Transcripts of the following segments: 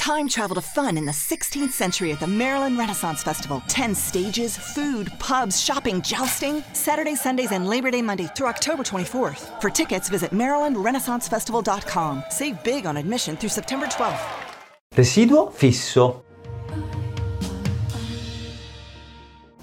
Time travel to fun in the 16th century at the Maryland Renaissance Festival. 10 stages, food, pubs, shopping, jousting. Saturday, Sundays, and Labor Day Monday through October 24th. For tickets, visit MarylandRenaissanceFestival.com. Save big on admission through September 12th. Residuo fisso.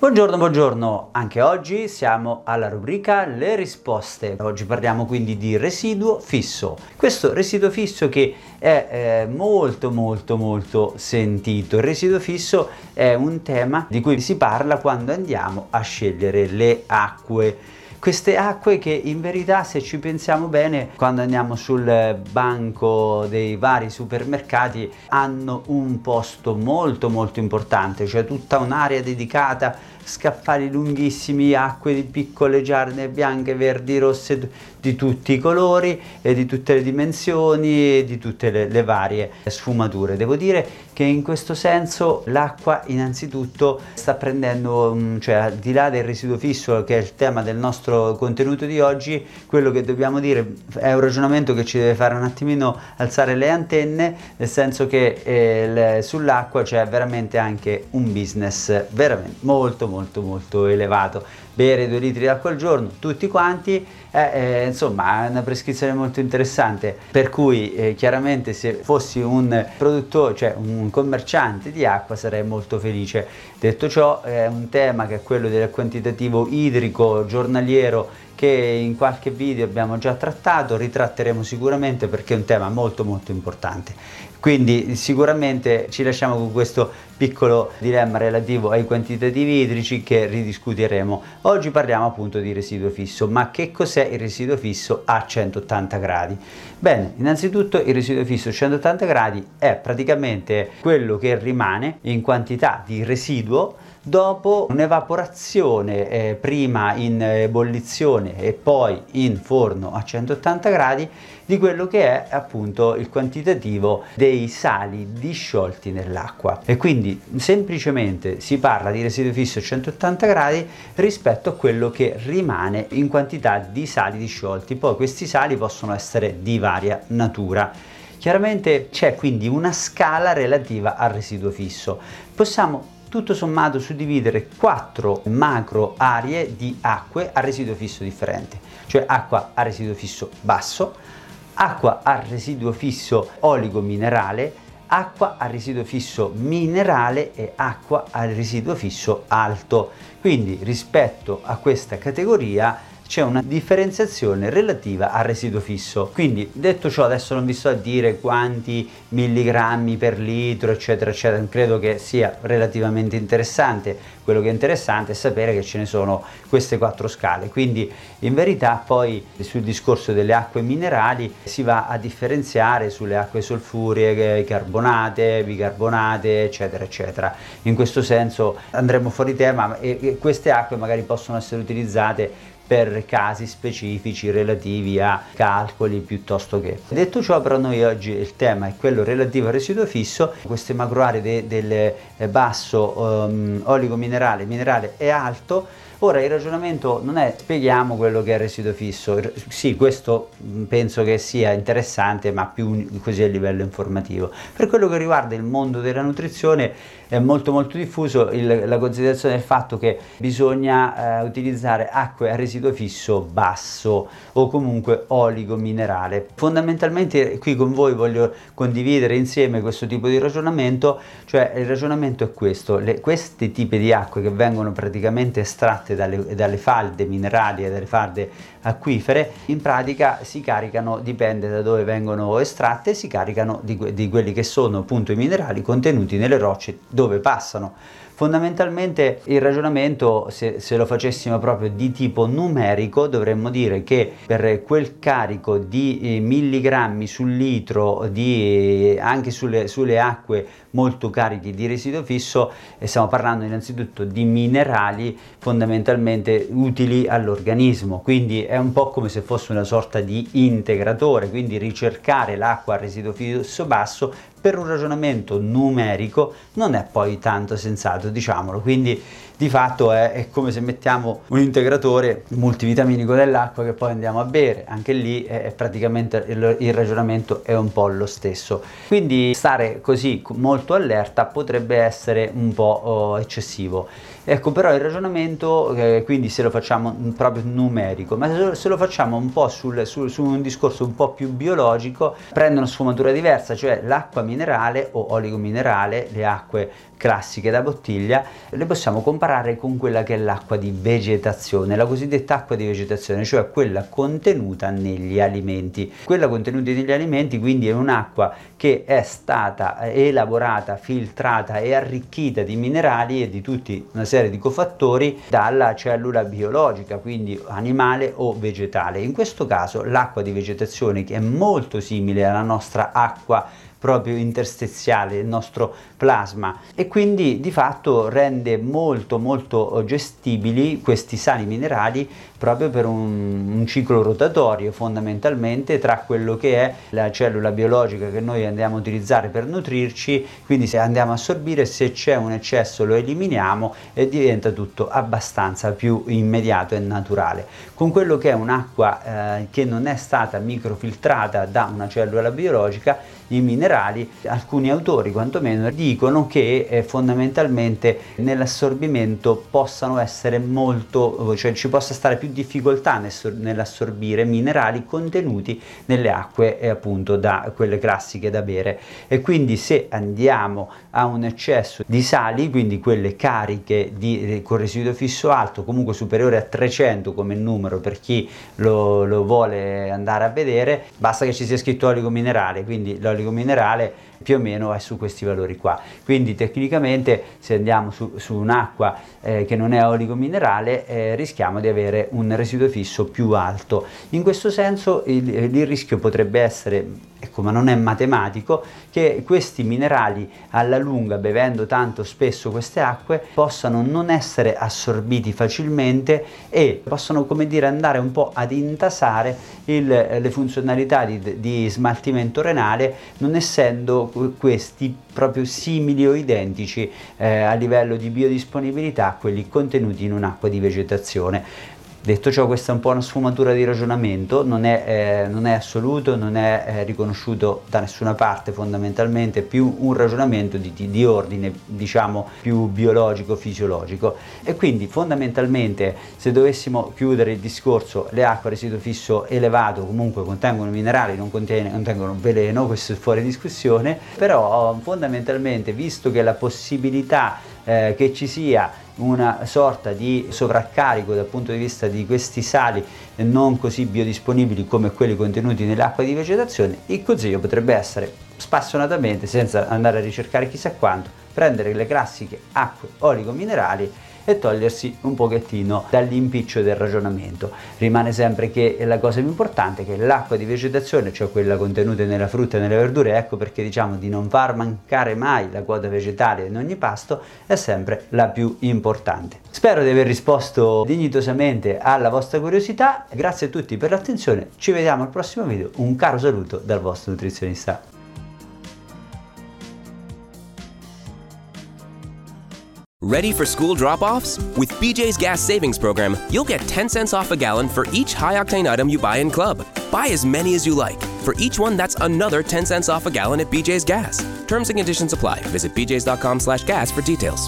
Buongiorno, buongiorno, anche oggi siamo alla rubrica Le risposte. Oggi parliamo quindi di residuo fisso. Questo residuo fisso che è eh, molto molto molto sentito. Il residuo fisso è un tema di cui si parla quando andiamo a scegliere le acque queste acque che in verità se ci pensiamo bene quando andiamo sul banco dei vari supermercati hanno un posto molto molto importante, cioè tutta un'area dedicata scaffali lunghissimi, acque di piccole giarne bianche, verdi, rosse, di tutti i colori e di tutte le dimensioni e di tutte le, le varie sfumature. Devo dire che in questo senso l'acqua innanzitutto sta prendendo, mm, cioè al di là del residuo fisso che è il tema del nostro contenuto di oggi, quello che dobbiamo dire è un ragionamento che ci deve fare un attimino alzare le antenne, nel senso che eh, le, sull'acqua c'è veramente anche un business veramente molto molto molto elevato bere due litri d'acqua al giorno, tutti quanti, eh, eh, insomma è una prescrizione molto interessante, per cui eh, chiaramente se fossi un produttore, cioè un commerciante di acqua sarei molto felice. Detto ciò è un tema che è quello del quantitativo idrico giornaliero che in qualche video abbiamo già trattato, ritratteremo sicuramente perché è un tema molto molto importante. Quindi sicuramente ci lasciamo con questo piccolo dilemma relativo ai quantitativi idrici che ridiscuteremo. Oggi parliamo appunto di residuo fisso, ma che cos'è il residuo fisso a 180 gradi? Bene, innanzitutto il residuo fisso a 180 gradi è praticamente quello che rimane in quantità di residuo dopo un'evaporazione eh, prima in ebollizione e poi in forno a 180 gradi di quello che è appunto il quantitativo dei sali disciolti nell'acqua. E quindi semplicemente si parla di residuo fisso a 180 gradi rispetto a quello che rimane in quantità di sali disciolti. Poi questi sali possono essere di varia natura. Chiaramente c'è quindi una scala relativa al residuo fisso. Possiamo tutto sommato suddividere quattro macro aree di acque a residuo fisso differente, cioè acqua a residuo fisso basso, acqua a residuo fisso oligo-minerale, acqua a residuo fisso minerale e acqua a residuo fisso alto. Quindi rispetto a questa categoria c'è una differenziazione relativa al residuo fisso. Quindi detto ciò adesso non vi sto a dire quanti milligrammi per litro eccetera eccetera, credo che sia relativamente interessante, quello che è interessante è sapere che ce ne sono queste quattro scale, quindi in verità poi sul discorso delle acque minerali si va a differenziare sulle acque solfurie, carbonate, bicarbonate eccetera eccetera. In questo senso andremo fuori tema e queste acque magari possono essere utilizzate per casi specifici relativi a calcoli piuttosto che. Detto ciò però noi oggi il tema è quello relativo al residuo fisso, queste macroaree de, del eh, basso um, oligo minerale, minerale e alto Ora il ragionamento non è spieghiamo quello che è il residuo fisso, sì questo mm, penso che sia interessante ma più così a livello informativo. Per quello che riguarda il mondo della nutrizione è molto molto diffuso il, la considerazione del fatto che bisogna eh, utilizzare acque a residuo fisso basso o comunque oligo minerale. Fondamentalmente qui con voi voglio condividere insieme questo tipo di ragionamento, cioè il ragionamento è questo, le, questi tipi di acque che vengono praticamente estratte estratte dalle, dalle falde minerali e dalle falde acquifere, in pratica si caricano, dipende da dove vengono estratte, si caricano di, di quelli che sono appunto i minerali contenuti nelle rocce dove passano. Fondamentalmente il ragionamento, se, se, lo facessimo proprio di tipo numerico, dovremmo dire che per quel carico di eh, milligrammi sul litro, di, eh, anche sulle, sulle, acque molto carichi di residuo fisso, stiamo parlando innanzitutto di minerali fondamentalmente utili all'organismo, quindi è un po' come se fosse una sorta di integratore, quindi ricercare l'acqua a residuo fisso basso per un ragionamento numerico non è poi tanto sensato, diciamolo. Quindi di fatto è, è come se mettiamo un integratore multivitaminico dell'acqua che poi andiamo a bere, anche lì è, praticamente il, il ragionamento è un po' lo stesso. Quindi stare così molto allerta potrebbe essere un po' oh, eccessivo. Ecco, però il ragionamento, eh, quindi se lo facciamo proprio numerico, ma se lo facciamo un po' sul, sul, su un discorso un po' più biologico, prende una sfumatura diversa, cioè l'acqua minerale o oligominerale, le acque classiche da bottiglia, le possiamo comparare con quella che è l'acqua di vegetazione, la cosiddetta acqua di vegetazione, cioè quella contenuta negli alimenti. Quella contenuta negli alimenti quindi è un'acqua che è stata elaborata, filtrata e arricchita di minerali e di tutta una serie di cofattori dalla cellula biologica, quindi animale o vegetale. In questo caso l'acqua di vegetazione che è molto simile alla nostra acqua proprio interstiziale, il nostro plasma e quindi di fatto rende molto molto gestibili questi sali minerali proprio per un, un, ciclo rotatorio fondamentalmente tra quello che è la cellula biologica che noi andiamo a utilizzare per nutrirci, quindi se andiamo a assorbire, se c'è un eccesso lo eliminiamo e diventa tutto abbastanza più immediato e naturale. Con quello che è un'acqua eh, che non è stata microfiltrata da una cellula biologica, i minerali, alcuni autori quantomeno dicono che eh, fondamentalmente nell'assorbimento possano essere molto, cioè ci possa stare più difficoltà nell'assorbire minerali contenuti nelle acque eh, appunto da quelle classiche da bere. E quindi se andiamo a un eccesso di sali, quindi quelle cariche di, eh, con residuo fisso alto, comunque superiore a 300 come numero per chi lo, lo vuole andare a vedere, basta che ci sia scritto oligo minerale, quindi l'oligo l'oligo minerale più o meno è su questi valori qua. Quindi tecnicamente se andiamo su, su un'acqua eh, che non è oligo minerale eh, rischiamo di avere un residuo fisso più alto. In questo senso il, il rischio potrebbe essere ecco, ma non è matematico, che questi minerali alla lunga, bevendo tanto spesso queste acque, possano non essere assorbiti facilmente e possono, come dire, andare un po' ad intasare il, le funzionalità di, di smaltimento renale, non essendo questi proprio simili o identici eh, a livello di biodisponibilità a quelli contenuti in un'acqua di vegetazione. Detto ciò, questa è un po' una sfumatura di ragionamento, non è, eh, non è assoluto, non è eh, riconosciuto da nessuna parte fondamentalmente, è più un ragionamento di, di, di ordine, diciamo, più biologico-fisiologico. E quindi fondamentalmente, se dovessimo chiudere il discorso, le acque a residuo fisso elevato comunque contengono minerali, non contengono veleno, questo è fuori discussione, però fondamentalmente, visto che la possibilità eh, che ci sia una sorta di sovraccarico dal punto di vista di questi sali non così biodisponibili come quelli contenuti nell'acqua di vegetazione, il consiglio potrebbe essere spassionatamente, senza andare a ricercare chissà quanto, prendere le classiche acque oligominerali e togliersi un pochettino dall'impiccio del ragionamento. Rimane sempre che la cosa più importante è che l'acqua di vegetazione, cioè quella contenuta nella frutta e nelle verdure, ecco perché diciamo di non far mancare mai la quota vegetale in ogni pasto, è sempre la più importante. Spero di aver risposto dignitosamente alla vostra curiosità, grazie a tutti per l'attenzione, ci vediamo al prossimo video, un caro saluto dal vostro nutrizionista. Ready for school drop offs? With BJ's Gas Savings Program, you'll get 10 cents off a gallon for each high octane item you buy in club. Buy as many as you like. For each one, that's another 10 cents off a gallon at BJ's Gas. Terms and conditions apply. Visit bjs.com slash gas for details.